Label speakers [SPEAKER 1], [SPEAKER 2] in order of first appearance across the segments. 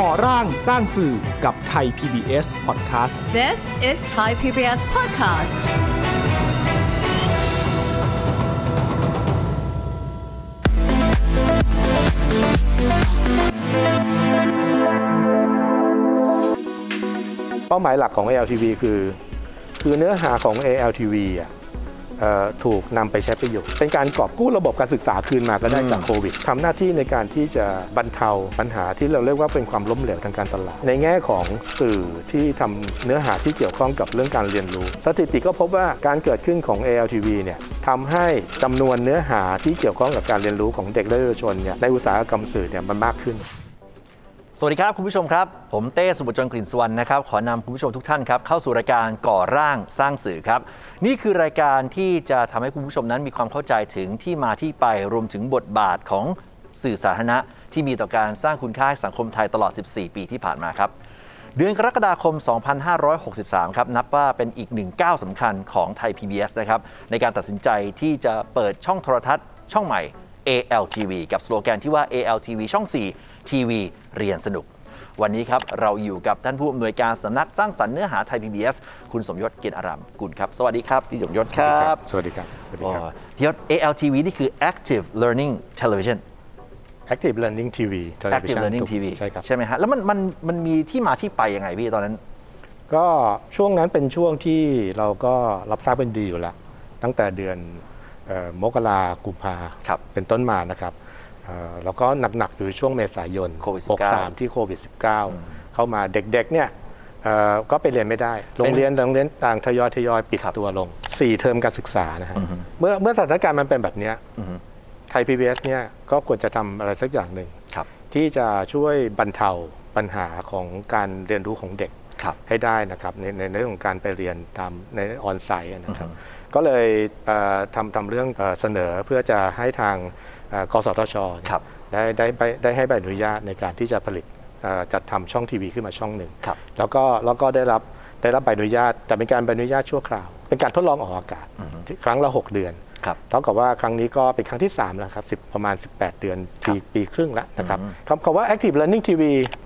[SPEAKER 1] ก่อร่างสร้างสื่อกับไทย PBS Podcast
[SPEAKER 2] This is Thai PBS Podcast
[SPEAKER 3] เป้าหมายหลักของ ALTV คือ คือเนื้อหาของ ALTV อะเอ่อ ถูกนำไปใช้ประโยชน์ เป็นการกอบกู้ระบบการศึกษาคืนมาก็ได้จากโควิดทำหน้าที่ในการที่จะบรรเทาปัญหาที่เราเรียกว่าเป็นความล้มเหลวทางการตลาด ในแง่ของสื่อที่ทำเนื้อหาที่เกี่ยวข้องกับเรื่องการเรียนรู้ สถิติก็พบว่าการเกิดขึ้นของ ALTV เนี่ยทำให้จำนวนเนื้อหาที่เกี่ยวข้องกับการเรียนรู้ของเด็กและเยาวชนเนี่ยในอุตสาหกรรมสื่อเนี่ยมันมากขึ้น
[SPEAKER 4] สวัสดีครับคุณผู้ชมครับ ผมเต้สุบจนกลิ่นสุวรรณนะครับ ขอนำคุณผู้ชมทุกท่านครับเข้าสู่รายการก่อร่างสร้างสื่อครับ นี่คือรายการที่จะทำให้คุณผู้ชมนั้นมีความเข้าใจถึงที่มาที่ไปรวมถึงบทบาทของสื่อสาธารณะ ที่มีต่อการสร้างคุณค่าให้สังคมไทยตลอด 14 ปีที่ผ่านมาครับ เดือนกรกฎาคม 2563 ครับนับว่าเป็นอีกหนึ่งก้าวสำคัญของไทย PBS นะครับในการตัดสินใจที่จะเปิดช่องโทรทัศน์ ช่องใหม่ ALTV กับสโลแกนที่ว่า ALTV ช่อง 4 ทีวีเรียนสนุก วันนี้ครับเราอยู่กับท่านผู้อำนวยการสำนักสร้างสรรค์เนื้อหาไทย PBS คุณสมยศเกียรติอารามกุลครับ สวัสดีครับพี่สมยศครับ
[SPEAKER 3] สวัสดีครับสวัสดีครับ
[SPEAKER 4] อ๋อพี่ยศ ALTV นี่คือ Active Learning Television
[SPEAKER 3] Active Learning TV
[SPEAKER 4] Active
[SPEAKER 3] Television
[SPEAKER 4] Learning
[SPEAKER 3] ถูก
[SPEAKER 4] TV
[SPEAKER 3] ใช่ครับ
[SPEAKER 4] ใช่ไหมฮะแล้วมันมันมันมีที่มาที่ไปยังไงพี่ตอนนั้น
[SPEAKER 3] ก็ช่วงนั้นเป็นช่วงที่เราก็รับทราบเป็นดีอยู่แล้ว ตั้งแต่เดือนเอ่อมกรากุมภา
[SPEAKER 4] ครับ
[SPEAKER 3] เป็นต้นมานะครับเอ่อ แล้วก็หนักๆอยู่ช่วงเมษายน
[SPEAKER 4] โควิด19
[SPEAKER 3] 63 ที่โควิด -19 เข้ามาเด็กๆเนี่ยเอ่อก็ไปเรียนไม่ได้ โรงเรียนโรงเรียนต่างทยอยทยอยปิด
[SPEAKER 4] ครับ
[SPEAKER 3] ตัวลง 4 เทอมการศึกษานะฮะเมื่อเมื่อสถานการณ์มันเป็นแบบเนี้ย
[SPEAKER 4] อือฮึ
[SPEAKER 3] ไทย PBS เนี่ยก็ควรจะทำอะไรสักอย่างหนึ่ง
[SPEAKER 4] ครับ
[SPEAKER 3] ที่จะช่วยบรรเทาปัญหาของการเรียนรู้ของเด็ก
[SPEAKER 4] ครับ
[SPEAKER 3] ให้ได้นะครับในในเรื่องของการไปเรียนตามในออนไซต์นะครับ ก็เลยเอ่อทำทำเรื่องเอ่อเสนอเพื่อจะให้ทางเอ่อ กสทชเนี่ย
[SPEAKER 4] ครับ
[SPEAKER 3] ได้ได้ใบได้ให้ใบอนุญาตในการที่จะผลิตเอ่อจัดทำช่องทีวีขึ้นมาช่องหนึ่ง
[SPEAKER 4] ครับ
[SPEAKER 3] แล้วก็แล้วก็ได้รับได้รับใบอนุญาต แต่เป็นการใบอนุญาตชั่วคราว เป็นการทดลองออกอากาศที่ครั้งละ 6 เดือน
[SPEAKER 4] ครับ
[SPEAKER 3] เท่ากับว่าครั้งนี้ก็เป็นครั้งที่3แล้วครับ10ประมาณ 18 เดือนปีปีครึ่งแล้วนะครับคำคำว่า Active Learning TV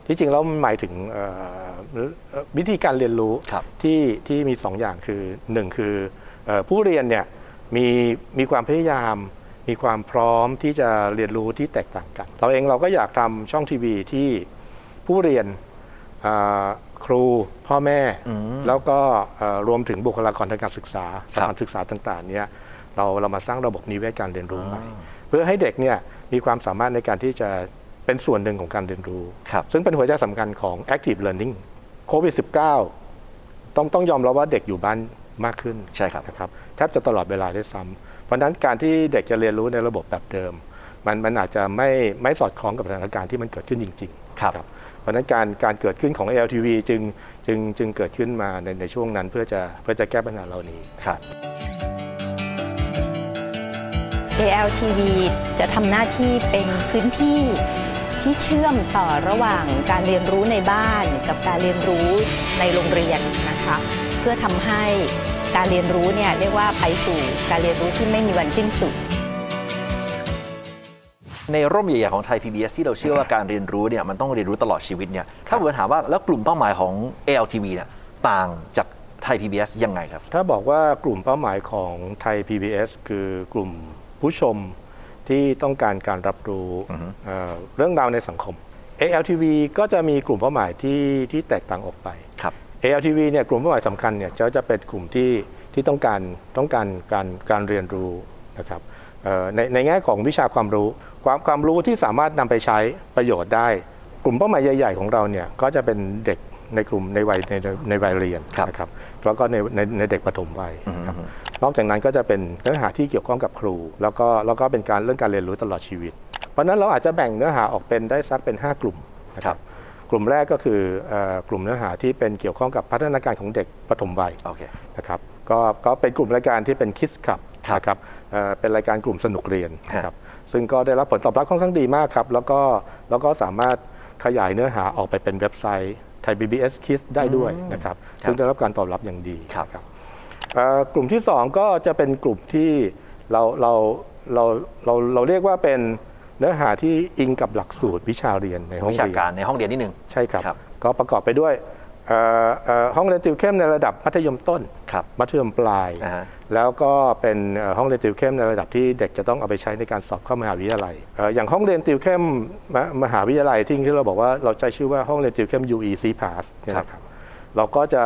[SPEAKER 3] ที่จริงแล้วมันหมายถึงเอ่อเอ่อวิธีการเรียนรู้
[SPEAKER 4] ครับ
[SPEAKER 3] ที่ที่มี 2 อย่างคือ 1 คือเอ่อผู้เรียนเนี่ยมีมีความพยายาม มีความพร้อมที่จะเรียนรู้ที่แตกต่างกัน เราเองเราก็อยากทำช่องทีวีที่ผู้เรียนเอ่อครูพ่อแม่
[SPEAKER 4] อืม
[SPEAKER 3] แล้วก็เอ่อรวมถึงบุคลากรทางการศึกษาส
[SPEAKER 4] ครับ
[SPEAKER 3] ถานศึกษาต่างๆเนี่ยเราเรามาสร้างระบบนิเวศการเรียนรู้ใหม่ เพื่อให้เด็กเนี่ยมีความสามารถในการที่จะเป็นส่วนหนึ่งของการเรียนรู้
[SPEAKER 4] ครับ
[SPEAKER 3] ซึ่งเป็นหัวใจสำคัญของ active learning โควิด -19 ต้องต้องยอมรับว่าเด็กอยู่บ้านมากขึ้น
[SPEAKER 4] ใช่ครับ
[SPEAKER 3] นะครับแทบจะตลอดเวลาด้วยซ้ำ เพราะฉะนั้นการที่เด็กจะเรียนรู้ในระบบแบบเดิม มันมันอาจจะไม่ไม่สอดคล้องกับสถานการณ์ที่มันเกิดขึ้นจริงๆ
[SPEAKER 4] ครับ
[SPEAKER 3] นะเพราะฉะนั้นการการเกิดขึ้นของ ALTV จึงจึงจึงเกิดขึ้นมาในในช่วงนั้นเพื่อจะเพื่อจะแก้ปัญหาเหล่านี้
[SPEAKER 4] ครับ
[SPEAKER 5] ALTV จะทำหน้าที่เป็นพื้นที่ที่เชื่อมต่อระหว่างการเรียนรู้ในบ้านกับการเรียนรู้ในโรงเรียนนะคะ เพื่อทำให้ การเรียนรู้เนี่ยเรียกว่าไปสู่การเรียนรู้ที่ไม่มีวันสิ้นสุด
[SPEAKER 4] ในร่มใหญ่ๆของไทย PBS ที่เราเชื่อว่าการเรียนรู้เนี่ยมันต้องเรียนรู้ตลอดชีวิตเนี่ยถ้าผมถามว่าแล้วกลุ่มเป้าหมายของ ALTV เนี่ยต่างจากไทย PBS ยังไงครับ
[SPEAKER 3] ถ้าบอกว่ากลุ่มเป้าหมายของไทย PBS คือกลุ่มผู้ชมที่ต้องการการรับรู้
[SPEAKER 4] อือฮึ
[SPEAKER 3] เอ่อเรื่องราวในสังคม ALTV ก็จะมีกลุ่มเป้าหมายที่ที่แตกต่างออกไป
[SPEAKER 4] ครับ
[SPEAKER 3] ALTV เนี่ยกลุ่มเป้าหมายสำคัญเนี่ยจะจะเป็นกลุ่มที่ที่ต้องการต้องการการการเรียนรู้นะครับเอ่อในในแง่ของวิชาความรู้ ความความรู้ที่สามารถนำไปใช้ประโยชน์ได้ กลุ่มเป้าหมายใหญ่ ๆ ของเราเนี่ยก็จะเป็นเด็กในกลุ่มในวัยในในวัยเรียน
[SPEAKER 4] ครับ
[SPEAKER 3] นะครับแล้วก็ในในในเด็กปฐมวัย
[SPEAKER 4] อือฮึ
[SPEAKER 3] ครับนอกจากนั้นก็จะเป็นเนื้อหาที่เกี่ยวข้องกับครู แล้วก็แล้วก็เป็นการเรื่องการเรียนรู้ตลอดชีวิต เพราะฉะนั้นเราอาจจะแบ่งเนื้อหาออกเป็นได้สักเป็น 5 กลุ่มนะ
[SPEAKER 4] ครับ
[SPEAKER 3] กลุ่มแรกก็คือเอ่อกลุ่มเนื้อหาที่เป็นเกี่ยวข้องกับพัฒนาการของเด็กปฐมวัย
[SPEAKER 4] โอเค
[SPEAKER 3] นะครับก็ก็เป็นกลุ่มรายการที่เป็นคิสคับ
[SPEAKER 4] ครับ
[SPEAKER 3] นะครับเอ่อเป็นรายการกลุ่มสนุกเรียน
[SPEAKER 4] ฮะ
[SPEAKER 3] นะครับซึ่งก็ได้รับผลตอบรับค่อนข้างดีมากครับแล้วก็แล้วก็สามารถขยายเนื้อหาออกไปเป็นเว็บไซต์ไทย PBS Kids ได้ด้วยนะครับ
[SPEAKER 4] ครับ
[SPEAKER 3] ซึ่งได้รับการตอบรับอย่างดี
[SPEAKER 4] ครับ
[SPEAKER 3] นะเอ่อกลุ่มที่ 2 ก็จะเป็นกลุ่มที่เราเราเราเราเราเรียกว่าเป็น เนื้อหาที่อิงกับหลักสูตรวิชาเรียนในห้อง
[SPEAKER 4] วิชา
[SPEAKER 3] เรียน
[SPEAKER 4] การในห้องเรียนนิดนึง
[SPEAKER 3] ใช่ครับ
[SPEAKER 4] ครับ
[SPEAKER 3] ก็ประกอบไปด้วยเอ่อเอ่อห้องเรียนติวเข้มในระดับมัธยมต้น
[SPEAKER 4] ครับ
[SPEAKER 3] มัธยมปลาย
[SPEAKER 4] อ่าฮะ
[SPEAKER 3] แล้วก็เป็นเอ่อห้องเรียนติวเข้มในระดับที่เด็กจะต้องเอาไปใช้ในการสอบเข้ามหาวิทยาลัยเอ่ออย่างห้องเรียนติวเข้มมมหาวิทยาลัยที่ที่เราบอกว่าเราใช้ชื่อว่าห้องเรียนติวเข้ม UEC Pass เนี่ยนะครับ เราก็จะ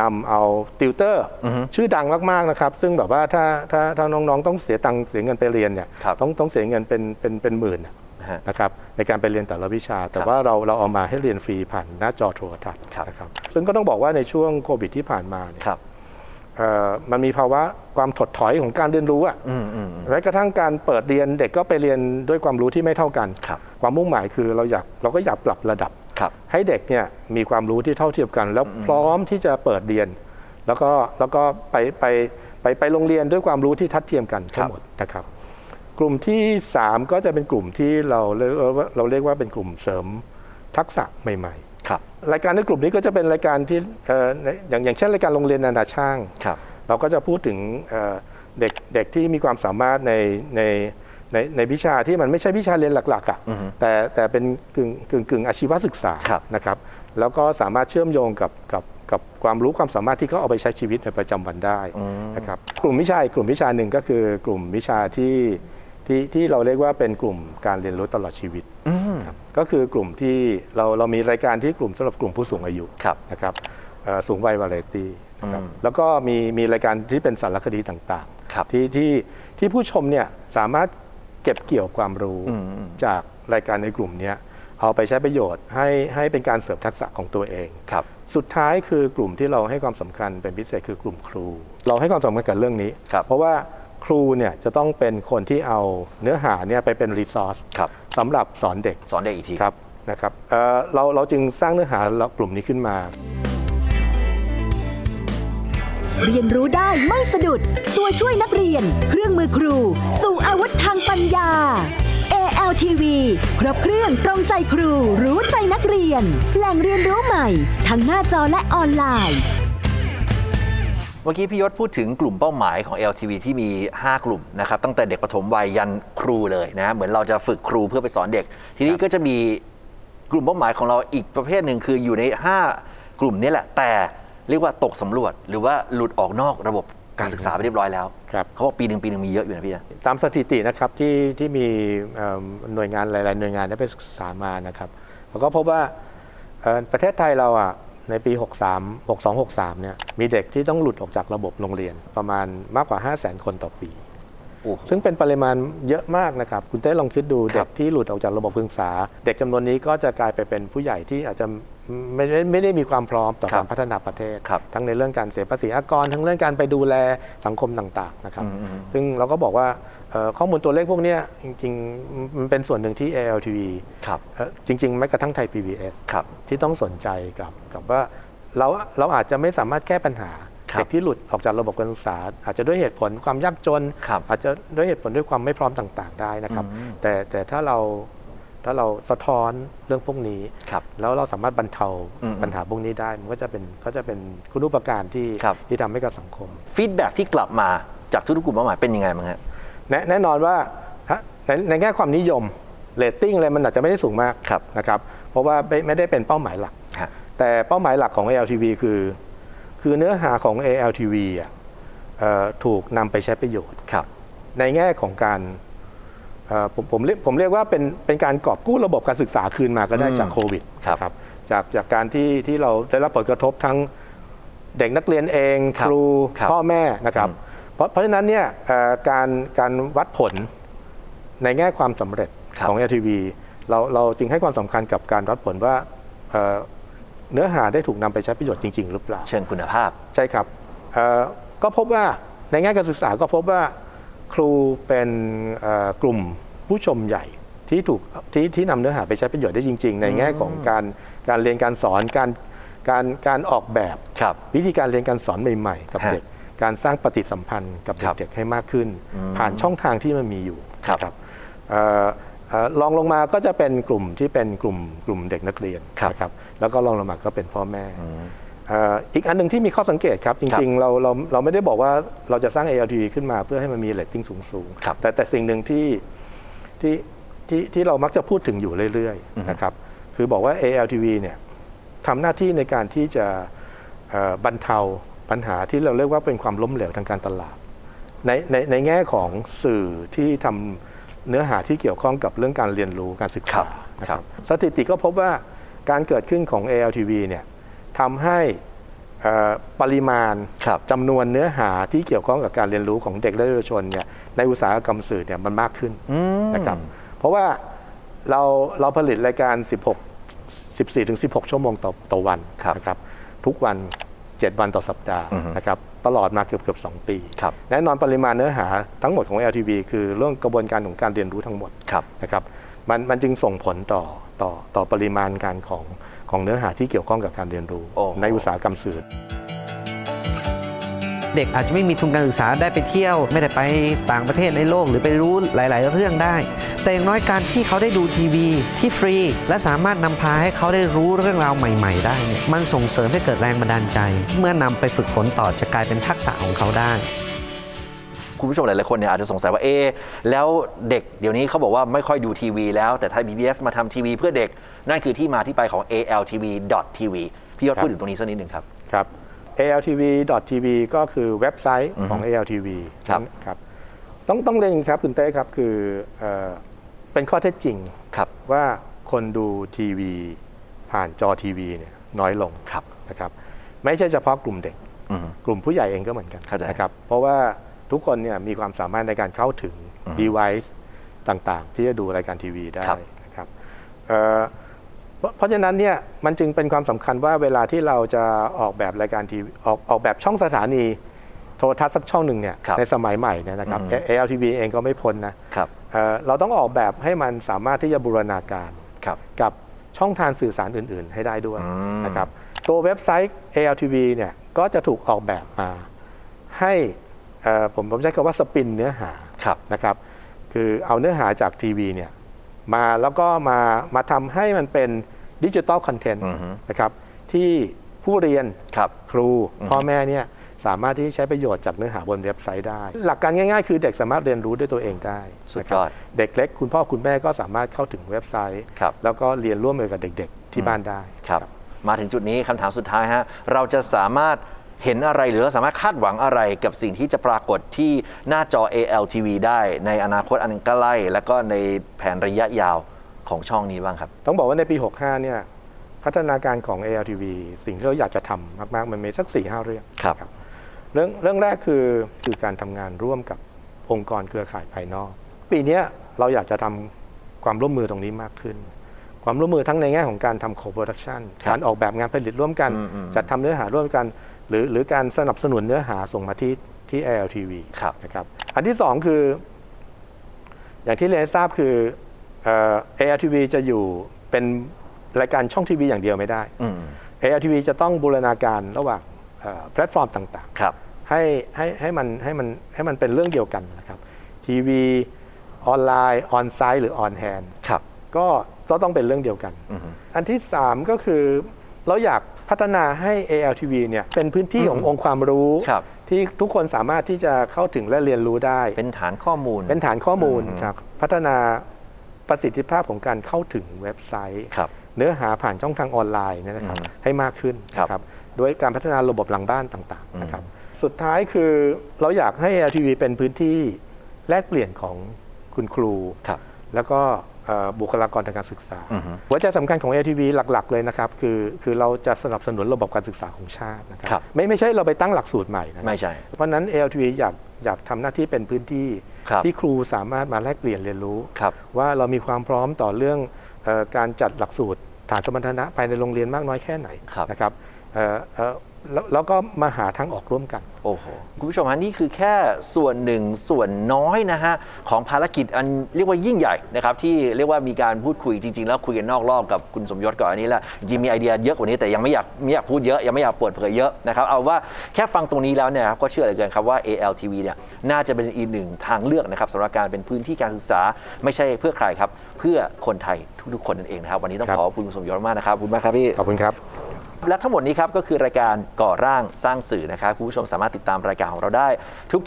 [SPEAKER 3] นำเอาติวเตอร์
[SPEAKER 4] อือฮึ
[SPEAKER 3] ชื่อดังมากๆนะครับ ซึ่งแบบว่าถ้าถ้าถ้าน้องๆ ต้องเสียตังค์เสียเงินไปเรียนเนี่ย
[SPEAKER 4] ครับ
[SPEAKER 3] ต้องต้องเสียเงินเป็นเป็นเป็นหมื่น
[SPEAKER 4] นะฮะ
[SPEAKER 3] นะครับในการไปเรียนแต่ละวิชา แต่
[SPEAKER 4] ครับ
[SPEAKER 3] ว่าเราเราเอามาให้เรียนฟรีผ่านหน้าจอโทรทัศน์
[SPEAKER 4] ครับ
[SPEAKER 3] นะครับซึ่งก็ต้องบอกว่าในช่วงโควิดที่ผ่านมาเนี่ย
[SPEAKER 4] ครับ
[SPEAKER 3] เอ่อมันมีภาวะความถดถอยของการเรียนรู้อะ
[SPEAKER 4] อืมอืมอืม
[SPEAKER 3] แม้กระทั่งการเปิดเรียนเด็กก็ไปเรียนด้วยความรู้ที่ไม่เท่ากัน
[SPEAKER 4] ครับ
[SPEAKER 3] ความมุ่งหมายคือเราอยากเราก็อยากปรับระดับ
[SPEAKER 4] ครับ
[SPEAKER 3] ให้เด็กเนี่ยมีความรู้ที่เท่าเทียมกัน แล้วพร้อมที่จะเปิดเรียน แล้วก็แล้วก็ไปไปไปไปโรงเรียนด้วยความรู้ที่ทัดเทียมกันทั้งหมดนะครับ กลุ่มที่ 3 ก็จะเป็นกลุ่มที่เราเรียกว่าเราเรียกว่าเป็นกลุ่มเสริมทักษะใหม่
[SPEAKER 4] ครับ
[SPEAKER 3] ๆรายการในกลุ่มนี้ก็จะเป็นรายการที่เอ่อในอย่างอย่างเช่นรายการโรงเรียนนานาช่าง
[SPEAKER 4] ครับ
[SPEAKER 3] เราก็จะพูดถึงเอ่อเด็กเด็กที่มีความสามารถในใน ในในวิชาที่มันไม่ใช่วิชาเรียนหลักๆอะ
[SPEAKER 4] อือฮึ
[SPEAKER 3] แต่แต่เป็นกึ่งกึ่งกึ่งอาชีวศึกษา
[SPEAKER 4] ครับ
[SPEAKER 3] นะครับแล้วก็สามารถเชื่อมโยงกับกับกับความรู้ความสามารถที่เขาเอาไปใช้ชีวิตในประจำวันได้
[SPEAKER 4] อืม
[SPEAKER 3] นะครับกลุ่มวิชาอีกกลุ่มวิชาหนึ่งก็คือกลุ่มวิชาที่ที่ที่เราเรียกว่าเป็นกลุ่มการเรียนรู้ตลอดชีวิต
[SPEAKER 4] อืม
[SPEAKER 3] ครับก็คือกลุ่มที่เราเรามีรายการที่กลุ่มสำหรับกลุ่มผู้สูงอายุ
[SPEAKER 4] ครับ
[SPEAKER 3] นะครับเอ่อสูงวัยวาไรตี้นะครับ
[SPEAKER 4] อืม
[SPEAKER 3] แล้วก็มีมีรายการที่เป็นสารคดีต่าง
[SPEAKER 4] ครับ
[SPEAKER 3] ๆที่ที่ที่ผู้ชมเนี่ยสามารถ เก็บเกี่ยวความรู้
[SPEAKER 4] อืมอืม
[SPEAKER 3] จากรายการในกลุ่มเนี้ยเอาไปใช้ประโยชน์ให้ให้เป็นการเสริมทักษะของตัวเอง
[SPEAKER 4] ครับ
[SPEAKER 3] สุดท้ายคือกลุ่มที่เราให้ความสำคัญเป็นพิเศษคือกลุ่มครู เราให้ความสำคัญกับเรื่องนี้
[SPEAKER 4] ครับ
[SPEAKER 3] เพราะว่าครูเนี่ยจะต้องเป็นคนที่เอาเนื้อหาเนี่ยไปเป็นรีซอส
[SPEAKER 4] ครับ
[SPEAKER 3] สำหรับสอนเด็ก
[SPEAKER 4] สอนเด็กอีกที
[SPEAKER 3] ครับนะครับเอ่อเราเราจึงสร้างเนื้อหากลุ่มนี้ขึ้นมา
[SPEAKER 6] เรียนรู้ได้ไม่สะดุด ตัวช่วยนักเรียน เครื่องมือครู สู่อาวุธทางปัญญา ALTV ครบเครื่องตรงใจครู รู้ใจนักเรียน แหล่งเรียนรู้ใหม่ ทั้งหน้าจอและออนไลน์
[SPEAKER 4] เมื่อกี้พี่ยศพูดถึงกลุ่มเป้าหมายของ LTV ที่มี 5 กลุ่มนะครับตั้งแต่เด็กปฐมวัยยันครูเลยนะเหมือนเราจะฝึกครูเพื่อไปสอนเด็ก ทีนี้ก็จะมีกลุ่มเป้าหมายของเราอีกประเภทหนึ่งคืออยู่ใน 5 กลุ่มนี้แหละ แต่ เรียกว่าตกสำรวจหรือว่าหลุดออกนอกระบบการศึกษาไปเรียบร้อยแล้ว
[SPEAKER 3] ครับ
[SPEAKER 4] เขาบอกปีหนึ่งปีหนึ่งมีเยอะอยู่นะพี่นะ
[SPEAKER 3] ตามสถิตินะครับที่ที่มีเอิ่มหน่วยงานหลาย ๆ หน่วยงานได้ไปศึกษามานะครับเราก็พบว่าเอ่อประเทศไทยเราอะในปี 63 62 63 เนี่ยมีเด็กที่ต้องหลุดออกจากระบบโรงเรียนประมาณมากกว่า 5 0 0 0 0 0 คนต่อปี
[SPEAKER 4] โอ้
[SPEAKER 3] ซึ่งเป็นปริมาณเยอะมากนะครับ คุณเต้ลองคิดดู
[SPEAKER 4] ครั
[SPEAKER 3] เด็
[SPEAKER 4] บ
[SPEAKER 3] กที่หลุดออกจากระบบการศึกษา เด็กจำนวนนี้ก็จะกลายไปเป็นผู้ใหญ่ที่อาจจะ ไม่ได้ไม่ได้มีความพร้อมต่อ
[SPEAKER 4] ครับ
[SPEAKER 3] การพัฒนาประเทศ
[SPEAKER 4] ครับ
[SPEAKER 3] ทั้งในเรื่องการเสียภาษีอากร ทั้งเรื่องการไปดูแลสังคมต่างๆนะครับ
[SPEAKER 4] อืมอืม
[SPEAKER 3] ซึ่งเราก็บอกว่าเอ่อข้อมูลตัวเลขพวกเนี้ยจริงๆ มันเป็นส่วนหนึ่งที่ ALTV
[SPEAKER 4] ครับ
[SPEAKER 3] เอ่อจริงๆแม้กระทั่งไทย PBS
[SPEAKER 4] ครับ
[SPEAKER 3] ที่ต้องสนใจกับกับว่าเราเราอาจจะไม่สามารถแก้ปัญหา
[SPEAKER 4] ครับ
[SPEAKER 3] เด็กที่หลุดออกจากระบบการศึกษา อาจจะด้วยเหตุผลความยากจน
[SPEAKER 4] ครับ
[SPEAKER 3] อาจจะด้วยเหตุผลด้วยความไม่พร้อมต่าง ๆ ได้นะครับ
[SPEAKER 4] อืม
[SPEAKER 3] แต่แต่ถ้าเรา ถ้าเราสะท้อนเรื่องพวกนี้
[SPEAKER 4] ครับ
[SPEAKER 3] แล้วเราสามารถบรรเทา
[SPEAKER 4] อืม
[SPEAKER 3] ปัญหาพวกนี้ได้ มันก็จะเป็นก็จะเป็นคุณูปการที่
[SPEAKER 4] ครับ
[SPEAKER 3] ที่ทำให้กับสังคม
[SPEAKER 4] ฟีดแบ็ที่กลับมาจากทุกๆกลุ่มเป้าหมายเป็นยังไงบ้างฮะ
[SPEAKER 3] แน่แน่นอนว่าฮะในในแง่ความนิยมเรตติ้งอะไรมันอาจจะไม่ได้สูงมาก
[SPEAKER 4] ครับ
[SPEAKER 3] นะครับเพราะว่าไม่ไม่ได้เป็นเป้าหมายหลัก
[SPEAKER 4] ฮะ
[SPEAKER 3] แต่เป้าหมายหลักของ ALTV คือ คือเนื้อหาของ ALTV อะเอ่อถูกนำไปใช้ประโยชน์
[SPEAKER 4] ครับ
[SPEAKER 3] ในแง่ของการเอ่อ ผมผมเรียกผมเรียกว่าเป็นเป็นการกอบกู้ระบบการศึกษาคืนมาก็ได้
[SPEAKER 4] อืม
[SPEAKER 3] จากโควิด
[SPEAKER 4] ครับ
[SPEAKER 3] นะครับจากจากการที่ที่เราได้รับผลกระทบทั้งเด็กนักเรียนเอง
[SPEAKER 4] ครั
[SPEAKER 3] ค
[SPEAKER 4] บ
[SPEAKER 3] รู
[SPEAKER 4] ครับ
[SPEAKER 3] พ่อแม่นะครับ
[SPEAKER 4] อืม
[SPEAKER 3] เพราะเพราะฉะนั้นเนี่ยเอ่อการการวัดผลในแง่ความสำเร็จ
[SPEAKER 4] ครับ
[SPEAKER 3] ของ LTV เราเราจึงให้ความสำคัญกับการวัดผลว่าเอ่อเนื้อหาได้ถูกนำไปใช้ประโยชน์จริง ๆ หรือเปล่า
[SPEAKER 4] เชิงคุณภาพ
[SPEAKER 3] ใช่ครับเอ่อก็พบว่าในแง่การศึกษาก็พบว่า ครูเป็นเอ่อกลุ่มผู้ชมใหญ่ที่ถูกที่ที่นำเนื้อหาไปใช้ประโยชน์ได้จริง ๆ ในแง่ของการการเรียนการสอนการการการออกแบบ
[SPEAKER 4] ครับ
[SPEAKER 3] วิธีการเรียนการสอนใหม่ ๆ กับ
[SPEAKER 4] ฮะ
[SPEAKER 3] เด็ก การสร้างปฏิสัมพันธ์กับ
[SPEAKER 4] ครับ
[SPEAKER 3] เด็กๆให้มากขึ้น
[SPEAKER 4] อืม
[SPEAKER 3] ผ่านช่องทางที่มันมีอยู่
[SPEAKER 4] ครับ
[SPEAKER 3] นะเอ่อเอ่อลองลงมาก็จะเป็นกลุ่มที่เป็นกลุ่มกลุ่มเด็กนักเรียน
[SPEAKER 4] ครับ
[SPEAKER 3] นะครับแล้วก็ลองลงมาก็เป็นพ่อแม่
[SPEAKER 4] อืม
[SPEAKER 3] เอ่ออีกอันหนึ่งที่มีข้อสังเกตครับ จริงๆ เราเราเราไม่ได้บอกว่าเราจะสร้าง ALTV ขึ้นมาเพื่อให้มันมีเรตติ้งสูง
[SPEAKER 4] ครับ
[SPEAKER 3] ๆแต่แต่สิ่งหนึ่งที่ที่ที่ที่เรามักจะพูดถึงอยู่เรื่อยๆนะครับคือบอกว่า ALTV เนี่ยทำหน้าที่ในการที่จะเอ่อบรรเทาปัญหาที่เราเรียกว่าเป็นความล้มเหลวทางการตลาด ในในในแง่ของสื่อที่ทำเนื้อหาที่เกี่ยวข้องกับเรื่องการเรียนรู้การศึก
[SPEAKER 4] ครั
[SPEAKER 3] ษา
[SPEAKER 4] บ
[SPEAKER 3] นะค
[SPEAKER 4] ครั
[SPEAKER 3] รับบสถิติก็พบว่าการเกิดขึ้นของ ALTV เนี่ย ทำให้เอ่อปริมาณ
[SPEAKER 4] ครับ
[SPEAKER 3] จำนวนเนื้อหาที่เกี่ยวข้องกับการเรียนรู้ของเด็กและเยาวชนเนี่ยในอุตสาหกรรมสื่อเนี่ยมันมากขึ้น
[SPEAKER 4] อืม
[SPEAKER 3] นะครับเพราะว่าเราเราผลิตรายการ 16 14ถึง16 ชั่วโมงต่อต่อวัน
[SPEAKER 4] ครับ
[SPEAKER 3] นะครับทุกวัน 7 วันต่อสัปดาห์
[SPEAKER 4] อือฮึ
[SPEAKER 3] นะครับตลอดมาเกือบเกือบ2ปี
[SPEAKER 4] ครับ
[SPEAKER 3] แน่นอนปริมาณเนื้อหาทั้งหมดของ LTV คือเรื่องกระบวนการของการเรียนรู้ทั้งหมด
[SPEAKER 4] ครับ
[SPEAKER 3] นะครับมันมันจึงส่งผลต่อต่อต่อปริมาณการของ ของเนื้อหาที่เกี่ยวข้องกับการเรียนรู้
[SPEAKER 4] โอ้โห
[SPEAKER 3] ในอุตสาหกรรมสื่อ
[SPEAKER 7] เด็กอาจจะไม่มีทุนการศึกษาได้ไปเที่ยว ไม่ได้ไปต่างประเทศในโลกหรือไปรู้หลาย ๆ เรื่องได้ แต่อย่างน้อยการที่เขาได้ดูทีวีที่ฟรี และสามารถนำพาให้เขาได้รู้เรื่องราวใหม่ ๆ ได้เนี่ยมันส่งเสริมให้เกิดแรงบันดาลใจ เมื่อนำไปฝึกฝนต่อจะกลายเป็นทักษะของเขาได้
[SPEAKER 4] คุณผู้ชมหลายๆคนเนี่ยอาจจะสงสัยว่าเอ๊ะแล้วเด็กเดี๋ยวนี้เขาบอกว่าไม่ค่อยดูทีวีแล้วแต่ไทย PBS มาทำทีวีเพื่อเด็กนั่นคือที่มาที่ไปของ ALTV.tv พี่ยศ
[SPEAKER 3] ครับ
[SPEAKER 4] พูดถึงตรงนี้สักนิดหนึ่งครับ
[SPEAKER 3] ครับ ALTV.tv ก็คือเว็บไซต์ของ ALTV
[SPEAKER 4] ครับ
[SPEAKER 3] ครับต้องต้องเรียนครับคุณเต้ครับคือเอ่อเป็นข้อเท็จจริง
[SPEAKER 4] ครับ
[SPEAKER 3] ว่าคนดูทีวีผ่านจอทีวีเนี่ยน้อยลง
[SPEAKER 4] ครับ
[SPEAKER 3] นะครับ ไม่ใช่เฉพาะกลุ่มเด็ก
[SPEAKER 4] อืม
[SPEAKER 3] กลุ่มผู้ใหญ่เองก็เหมือนกัน
[SPEAKER 4] เข้าใจ
[SPEAKER 3] นะครับเพราะว่า ทุกคนเนี่ยมีความสามารถในการเข้าถึง device ต่างๆ ที่จะดูรายการทีวีได้
[SPEAKER 4] ครับ
[SPEAKER 3] นะครับเอ่อเพราะเพราะฉะนั้นเนี่ยมันจึงเป็นความสำคัญว่าเวลาที่เราจะออกแบบรายการทีวีออกออกแบบช่องสถานีโทรทัศน์สักช่องหนึ่งเนี่ย
[SPEAKER 4] ครับ
[SPEAKER 3] ในสมัยใหม่เนี่ยนะครับ
[SPEAKER 4] อือฮึ
[SPEAKER 3] ALTV เองก็ไม่พ้นนะครับเอ่อเราต้องออกแบบให้มันสามารถที่จะบูรณาการ
[SPEAKER 4] ครับ
[SPEAKER 3] กับช่องทางสื่อสารอื่น ๆ ให้ได้ด้วย
[SPEAKER 4] อืม
[SPEAKER 3] นะครับตัวเว็บไซต์ ALTV เนี่ยก็จะถูกออกแบบมาให้เอ่อ ผมผมใช้คำว่า spin เนื้อหา
[SPEAKER 4] ครับ
[SPEAKER 3] นะครับคือเอาเนื้อหาจากทีวีเนี่ยมาแล้วก็มามาทำให้มันเป็น digital content อือ
[SPEAKER 4] ฮึ
[SPEAKER 3] นะครับที่ผู้เรียน
[SPEAKER 4] ครับ
[SPEAKER 3] ครูพ่อแม่เนี่ยสามารถที่ใช้ประโยชน์จากเนื้อหาบนเว็บไซต์ได้ หลักการง่ายๆ คือเด็กสามารถเรียนรู้ด้วยตัวเองได้
[SPEAKER 4] สุด
[SPEAKER 3] นะครั
[SPEAKER 4] ย
[SPEAKER 3] บ
[SPEAKER 4] อด
[SPEAKER 3] เด็กเล็กคุณพ่อคุณแม่ก็สามารถเข้าถึงเว็บไซต์
[SPEAKER 4] ครับ
[SPEAKER 3] แล้วก็เรียนร่วมมือกับเด็กๆ ที่บ้านได้
[SPEAKER 4] ครับมาถึงจุดนี้คำถามสุดท้ายฮะเราจะสามารถ เห็นอะไรหรือเราสามารถคาดหวังอะไรกับสิ่งที่จะปรากฏที่หน้าจอ ALTV ได้ในอนาคตอันใกล้และก็ในแผนระยะยาวของช่องนี้บ้างครับ
[SPEAKER 3] ต้องบอกว่าในปี 65 เนี่ยพัฒนาการของ ALTV สิ่งที่เราอยากจะทำมาก ๆ มันมีสัก 4 5เรื่อง
[SPEAKER 4] ครับ
[SPEAKER 3] เรื่องเรื่องแรกคือคือการทำงานร่วมกับองค์กรเครือข่ายภายนอก ปีเนี้ยเราอยากจะทำความร่วมมือตรงนี้มากขึ้น ความร่วมมือทั้งในแง่ของการทำ co-production
[SPEAKER 4] ครับ
[SPEAKER 3] การออกแบบงานผลิตร่วมกัน
[SPEAKER 4] อืมอืม
[SPEAKER 3] จัดทำเนื้อหาร่วมกัน หรือหรือการสนับสนุนเนื้อหาส่งมาที่ที่ ALTV
[SPEAKER 4] ครับ
[SPEAKER 3] นะครับอันที่สองคือ อย่างที่เรียนให้ทราบคือเอ่อ ALTV จะอยู่เป็นรายการช่องทีวีอย่างเดียวไม่ได้
[SPEAKER 4] อืม
[SPEAKER 3] ALTV จะต้องบูรณาการระหว่างเอ่อแพลตฟอร์มต่าง
[SPEAKER 4] ครับ
[SPEAKER 3] ๆให้ให้ให้มันให้มันให้มันเป็นเรื่องเดียวกันนะครับทีวีออนไลน์ on-site หรือ on-hand
[SPEAKER 4] ครับ
[SPEAKER 3] ก็ก็ต้องเป็นเรื่องเดียวกัน
[SPEAKER 4] อือฮึ
[SPEAKER 3] อันที่ 3 ก็คือเราอยาก พัฒนาให้ ALTV เนี่ยเป็นพื้นที่ขององค์ความรู้
[SPEAKER 4] ครับ
[SPEAKER 3] ที่ทุกคนสามารถที่จะเข้าถึงและเรียนรู้ได้
[SPEAKER 4] เป็นฐานข้อมูล
[SPEAKER 3] เป็นฐานข้อมูล
[SPEAKER 4] อืม
[SPEAKER 3] จากพัฒนาประสิทธิภาพของการเข้าถึงเว็บไซต์
[SPEAKER 4] ครับ
[SPEAKER 3] เนื้อหาผ่านช่องทางออนไลน์เนยนะครับ
[SPEAKER 4] อืม
[SPEAKER 3] ให้มากขึ้น
[SPEAKER 4] ครับ
[SPEAKER 3] นะครับด้วยการพัฒนาระบบหลังบ้านต่าง
[SPEAKER 4] อืม
[SPEAKER 3] ๆนะครับสุดท้ายคือเราอยากให้ LTV เป็นพื้นที่แลกเปลี่ยนของคุณครู
[SPEAKER 4] ครับ
[SPEAKER 3] แล้วก็เอ่อ บุคลากรทางการศึกษา
[SPEAKER 4] อือฮึ
[SPEAKER 3] หัวใจสำคัญของ LTV หลัก ๆ เลยนะครับ คือคือเราจะสนับสนุนระบบการศึกษาของชาตินะครั
[SPEAKER 4] ครับ
[SPEAKER 3] ไม่ไม่ใช่เราไปตั้งหลักสูตรใหม่นะครับ
[SPEAKER 4] ไม่ใช่
[SPEAKER 3] เพราะฉะนั้น LTV อยากอยากทำหน้าที่เป็นพื้นที่
[SPEAKER 4] ครับ
[SPEAKER 3] ที่ครูสามารถมาแลกเปลี่ยนเรียนรู้
[SPEAKER 4] ครับ
[SPEAKER 3] ว่าเรามีความพร้อมต่อเรื่องเออการจัดหลักสูตรฐานสมรรถนะภายในโรงเรียนมากน้อยแค่ไหน
[SPEAKER 4] ครับ
[SPEAKER 3] นะครับเอ่อเอ่อ แล้วแล้วก็มาหาทางออกร่วมกัน
[SPEAKER 4] โอ้โห คุณผู้ชมฮะนี่คือแค่ส่วนหนึ่งส่วนน้อยนะฮะ ของภารกิจอันเรียกว่ายิ่งใหญ่นะครับ ที่เรียกว่ามีการพูดคุยจริง ๆ แล้วคุยกันนอกรอบกับคุณสมยศก่อนอันนี้แหละจริงๆมีไอเดียเยอะกว่านี้แต่ยังไม่อยากไม่อยากพูดเยอะ ยังไม่อยากเปิดเผยเยอะนะครับ เอาว่าแค่ฟังตรงนี้แล้วเนี่ยครับก็เชื่อเหลือเกินครับว่า ALTV เนี่ยน่าจะเป็นอีกหนึ่งทางเลือกนะครับสำหรับการเป็นพื้นที่การศึกษาไม่ใช่เพื่อใครครับเพื่อคนไทยทุกๆคนนั่นเองนะครับวันนี้ต้อง
[SPEAKER 3] ครับ
[SPEAKER 4] ขอบคุณคุณสมยศมากนะครับขอบคุณมากครับพี่
[SPEAKER 3] ขอบคุณครับ
[SPEAKER 4] และทั้งหมดนี้ครับก็คือรายการก่อร่างสร้างสื่อนะครับคุณผู้ชมสามารถติดตามรายการของเราได้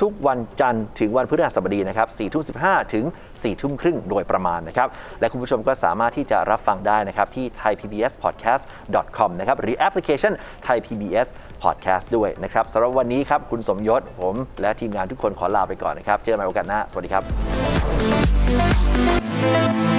[SPEAKER 4] ทุกๆ วันจันทร์ถึงวันพฤหัสบดีนะครับ4ทุ่ม15ถึง4ทุ่มครึ่งโดยประมาณนะครับและคุณผู้ชมก็สามารถที่จะรับฟังได้นะครับที่ thaipbspodcast.com นะครับหรือแอปพลิเคชัน Thai PBS Podcast ด้วยนะครับสำหรับวันนี้ครับคุณสมยศผม และทีมงานทุกคนขอลาไปก่อนนะครับเจอกันใหม่โอกาสหน้าสวัสดีครับ